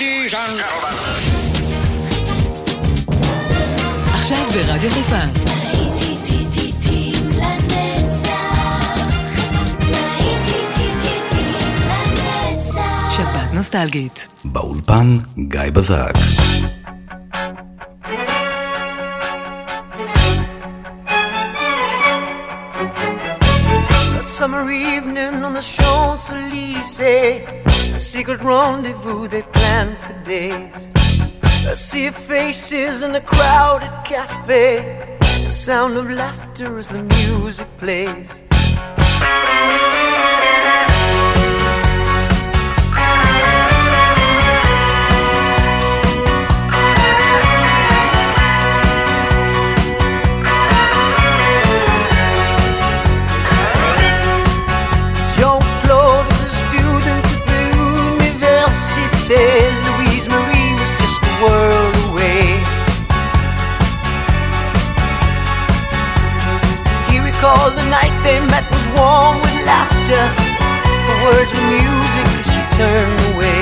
Ladies and gentlemen. עכשיו ברדיו חיפה. שבת נוסטלגית. באולפן גיא בזק. A summer evening on the Champs-Élysées A secret rendezvous they planned for days. Sea of faces in a crowded cafe. The sound of laughter as the music plays The words were music as she turned away.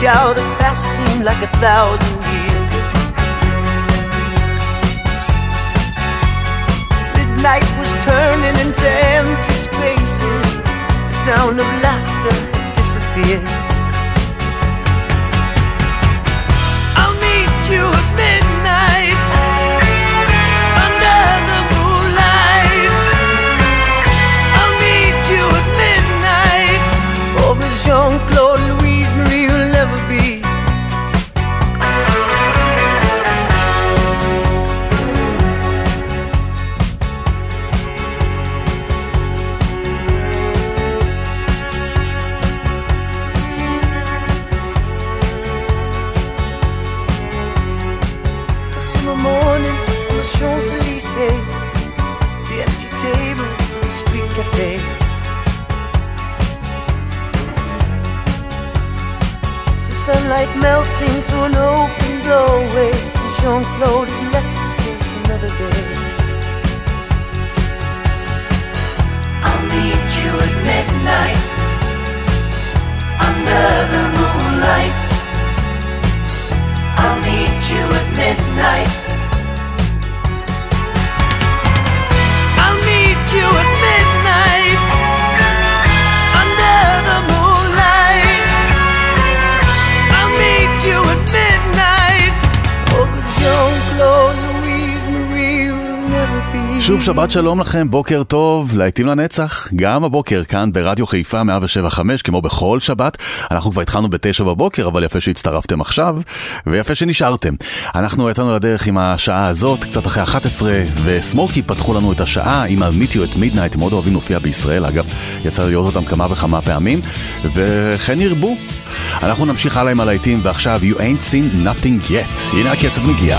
Hour that passed seemed like a thousand years. Midnight was turning into empty spaces. The sound of laughter disappeared. Sunlight melting through an open doorway And Jean-Claude is left to face another day I'll meet you at midnight under the moonlight. I'll meet you at midnight. שוב שבת שלום לכם, בוקר טוב, להיטים לנצח, גם הבוקר כאן ברדיו חיפה 107.5 כמו בכל שבת, אנחנו כבר התחלנו בתשע בבוקר, אבל יפה שהצטרפתם עכשיו, ויפה שנשארתם. אנחנו יצאנו לדרך עם השעה הזאת, קצת אחרי 11, וסמוקי פתחו לנו את השעה עם You at Midnight, הם מאוד אוהבים להופיע בישראל, אגב, יצא לראות אותם כמה וכמה פעמים, וכן ירבו. אנחנו נמשיך הלאה עם הלהיטים, ועכשיו You ain't seen nothing yet, הנה הקצב מגיע.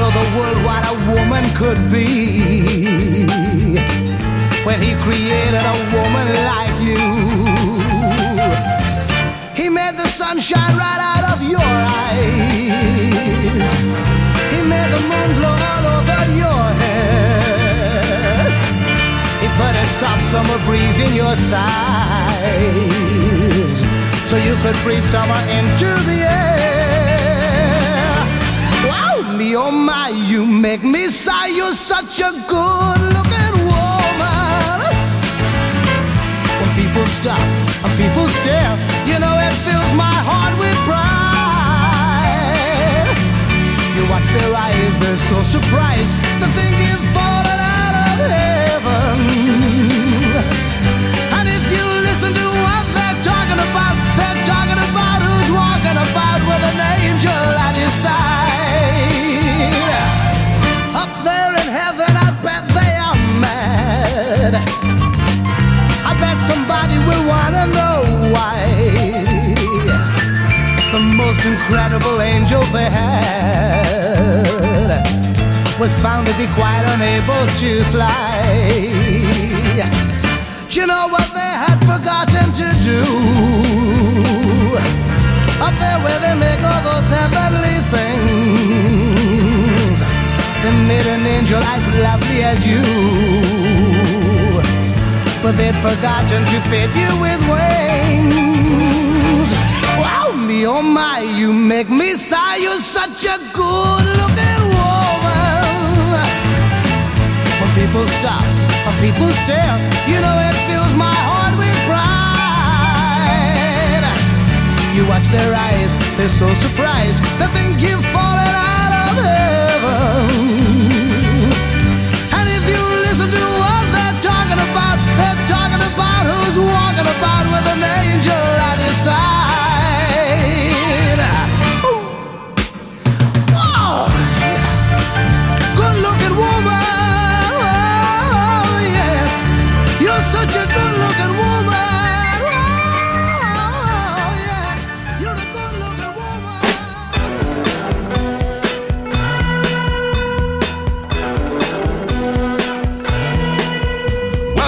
World what a woman could be when he created a woman like you. He made the sun shine right out of your eyes. He made the moon glow all over your head. He put a soft summer breeze in your sighs so you could breathe summer into the air. Me oh my, you make me sigh. You're such a good looking woman. When people stop, when people stare, you know it fills my heart with pride. You watch their eyes, they're so surprised to think you've fallen out of heaven. Most incredible angel they had was found to be quite unable to fly. Do you know what they had forgotten to do? Up there where they make all those heavenly things, they made an angel as lovely as you but they'd forgotten to fit you with wings. Me oh my, you make me sigh. You're such a good looking woman. When people stop, when people stare, you know it fills my heart with pride. You watch their eyes, they're so surprised. They think you've fallen out of heaven. And if you listen to what they're talking about, they're talking about who's walking about with an angel at his side.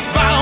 about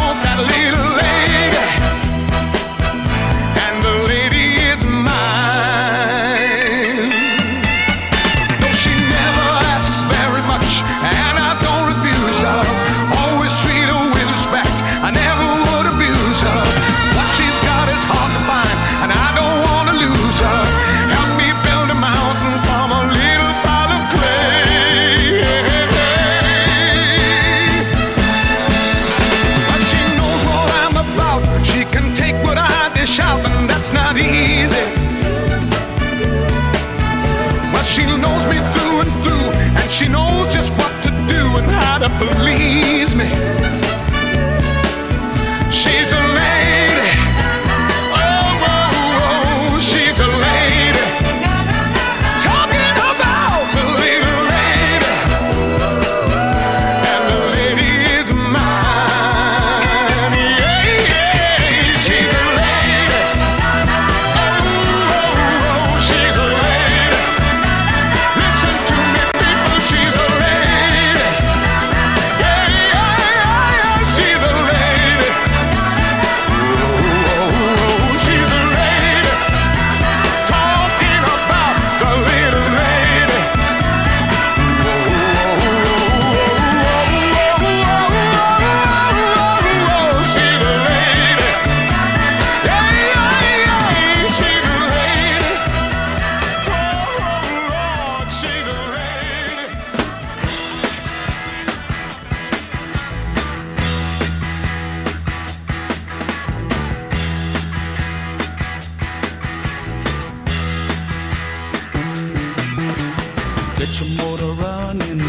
Get your motor running.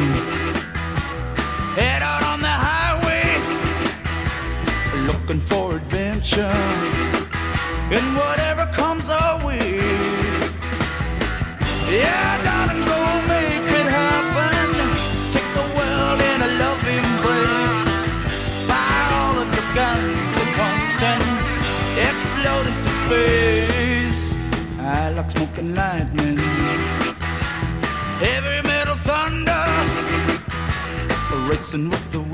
Head out on the highway, looking for adventure. And what And with the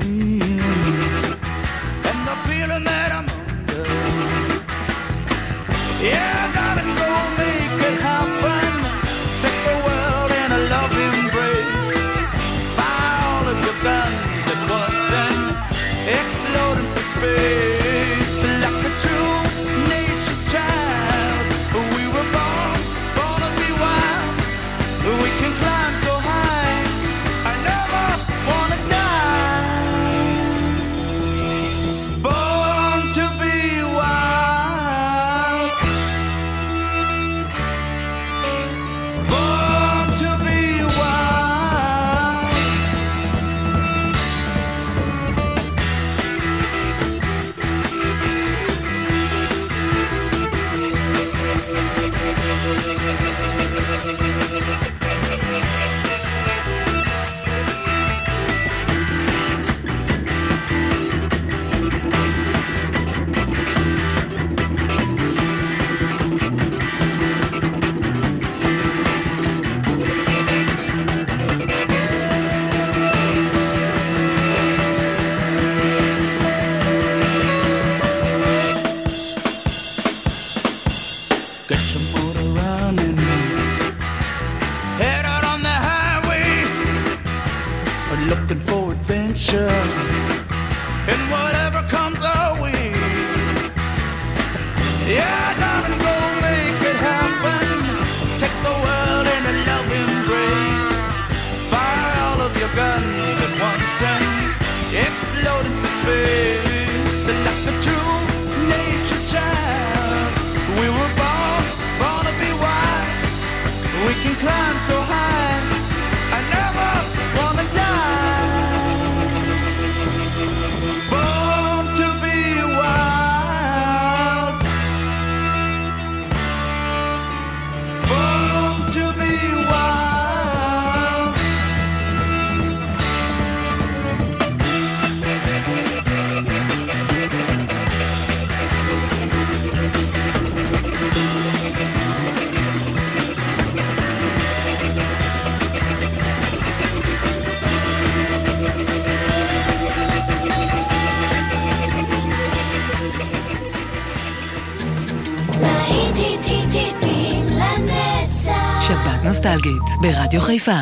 ברדיו חיפה.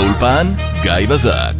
באולפן, גיא בזק.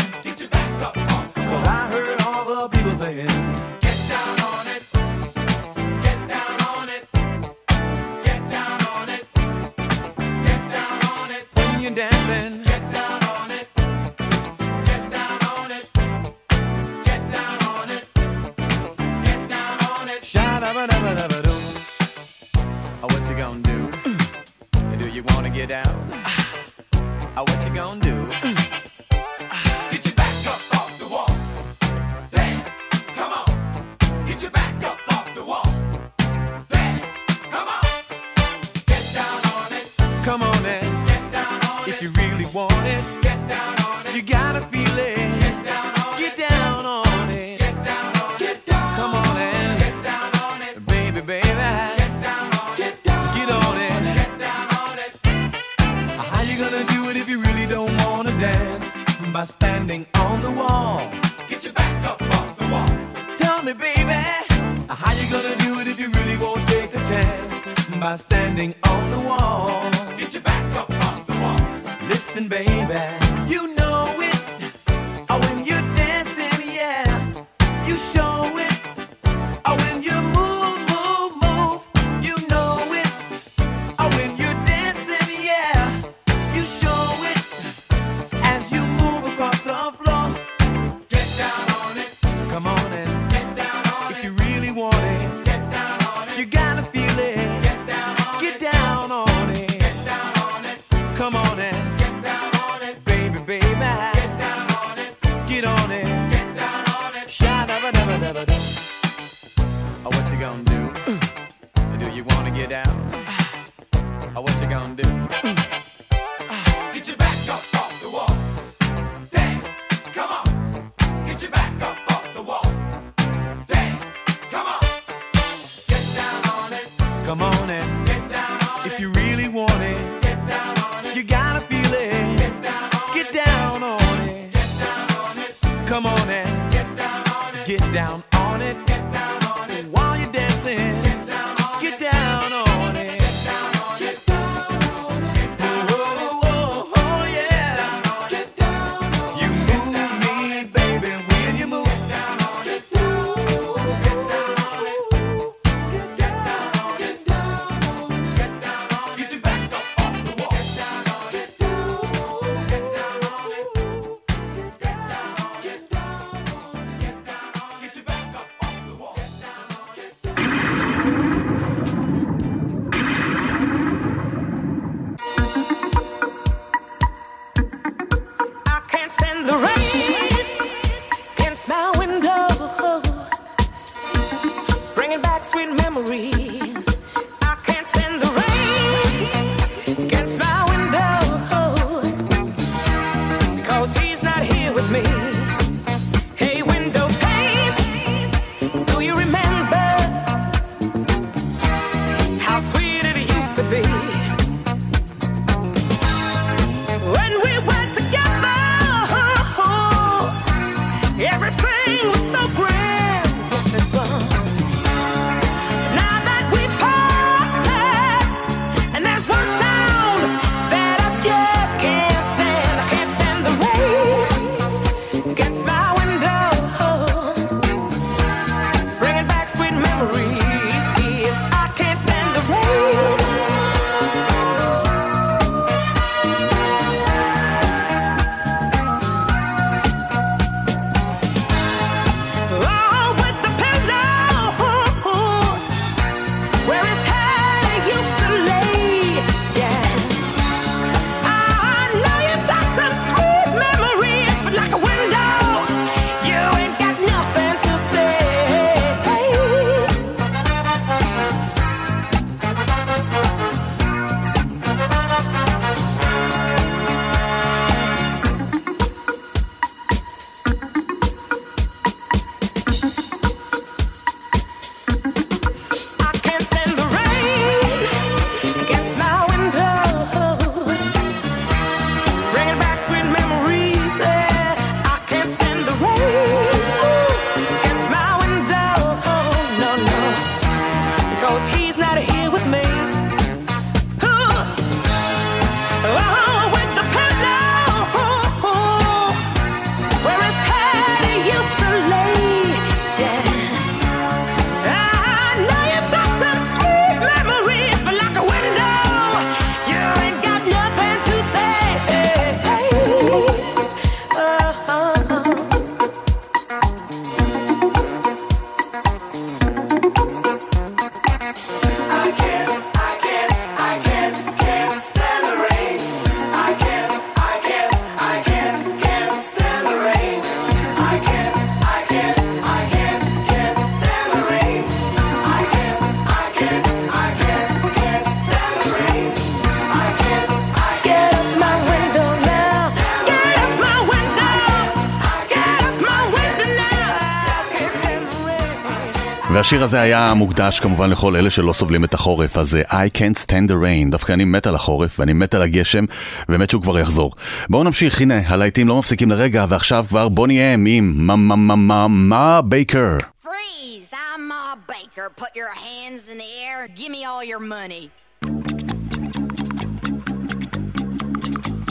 השיר הזה היה מוקדש כמובן לכל אלה שלא סובלים את החורף, אז אה, I can't stand the rain, דווקא אני מת על החורף ואני מת על הגשם, ומת שהוא כבר יחזור. בואו נמשיך, הנה, הלהיטים לא מפסיקים לרגע, ועכשיו כבר בוא נהיה עם מה מה מה מה מה בייקר. Freeze, I'm Ma Baker, put your hands in the air, give me all your money.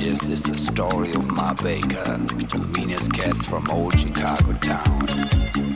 This is the story of my Baker, the meanest cat from old Chicago town.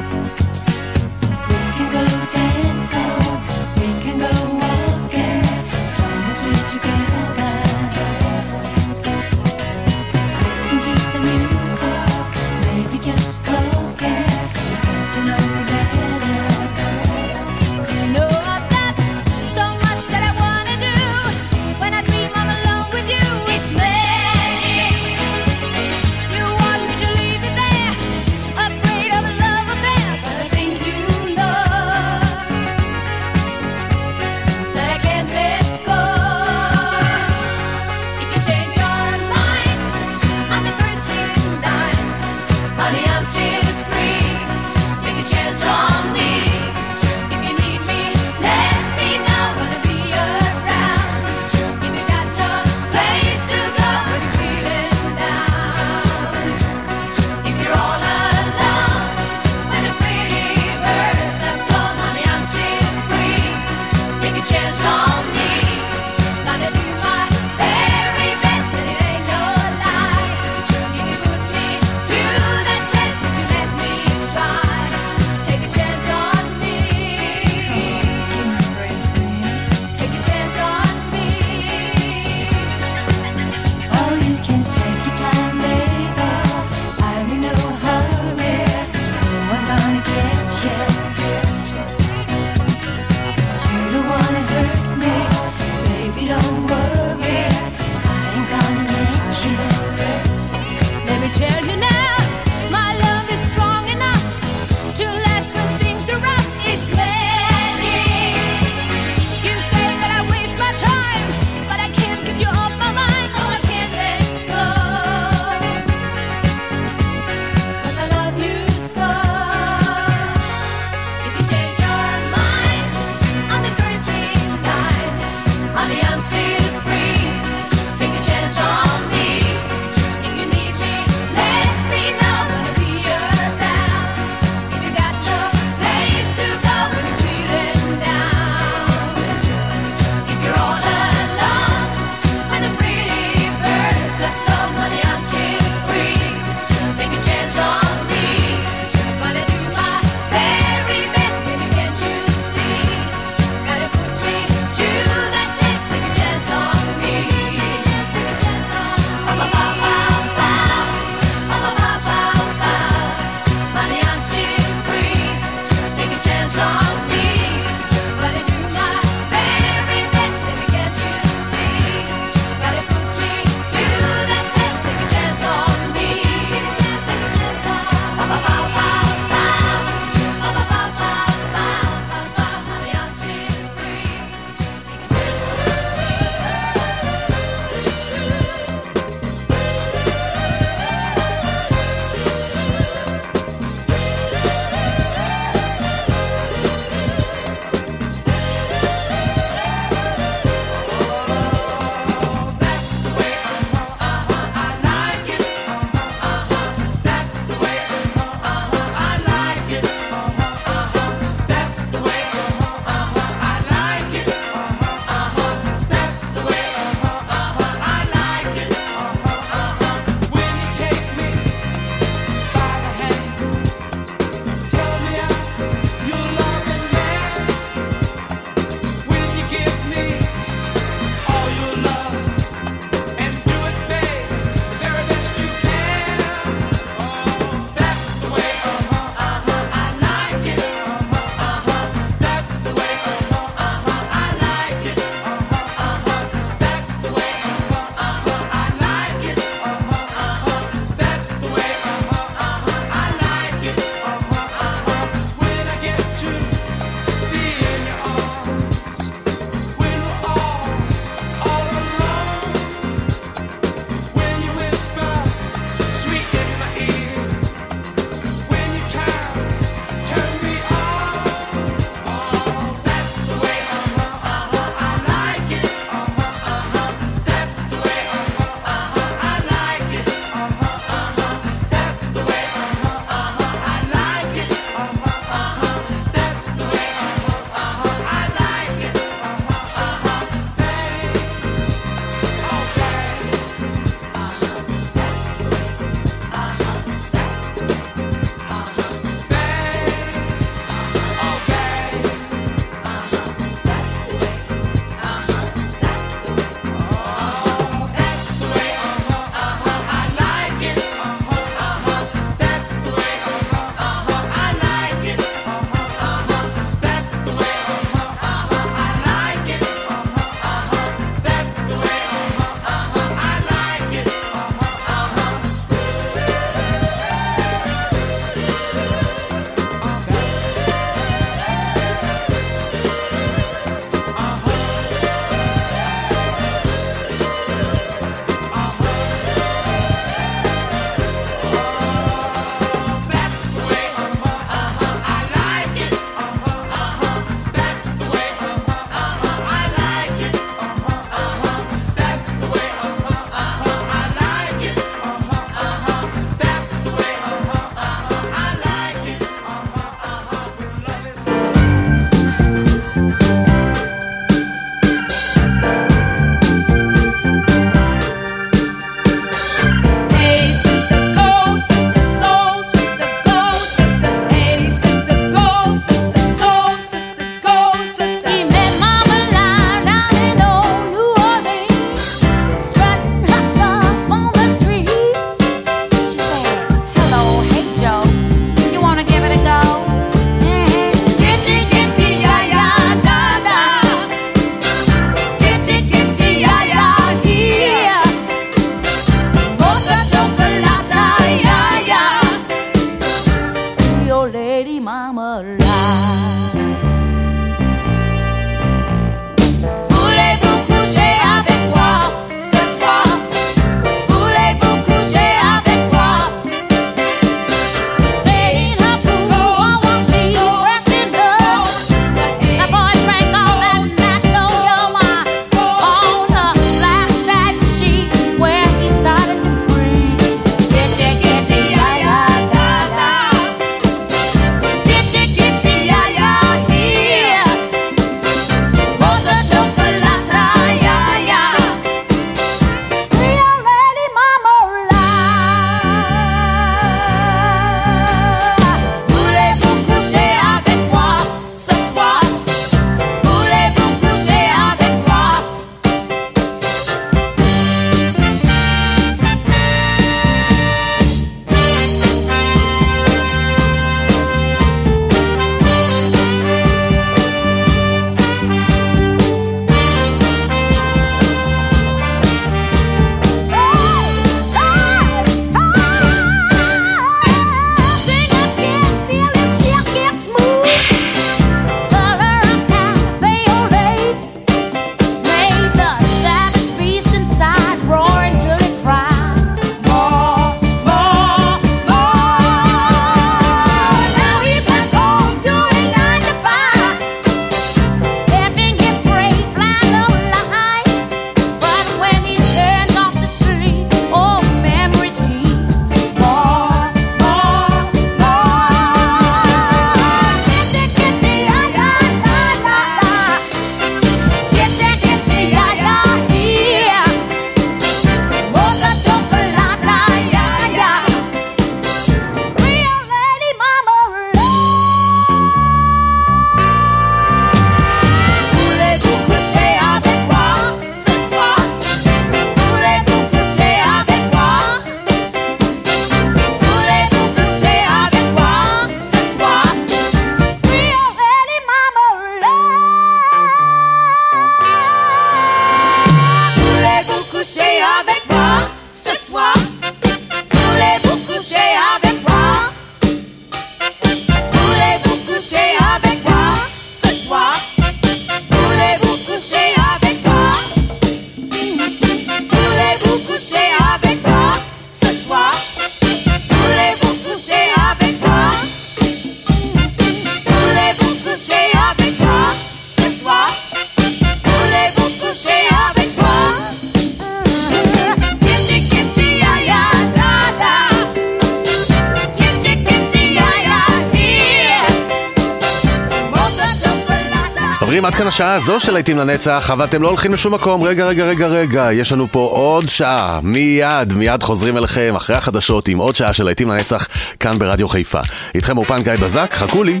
השעה הזו של להיטים לנצח, אבל אתם לא הולכים לשום מקום. רגע, רגע, רגע, רגע, יש לנו פה עוד שעה. מיד, מיד חוזרים אליכם אחרי החדשות עם עוד שעה של להיטים לנצח כאן ברדיו חיפה. איתכם אופן גיא בזק, חכו לי.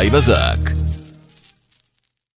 גיא בזק.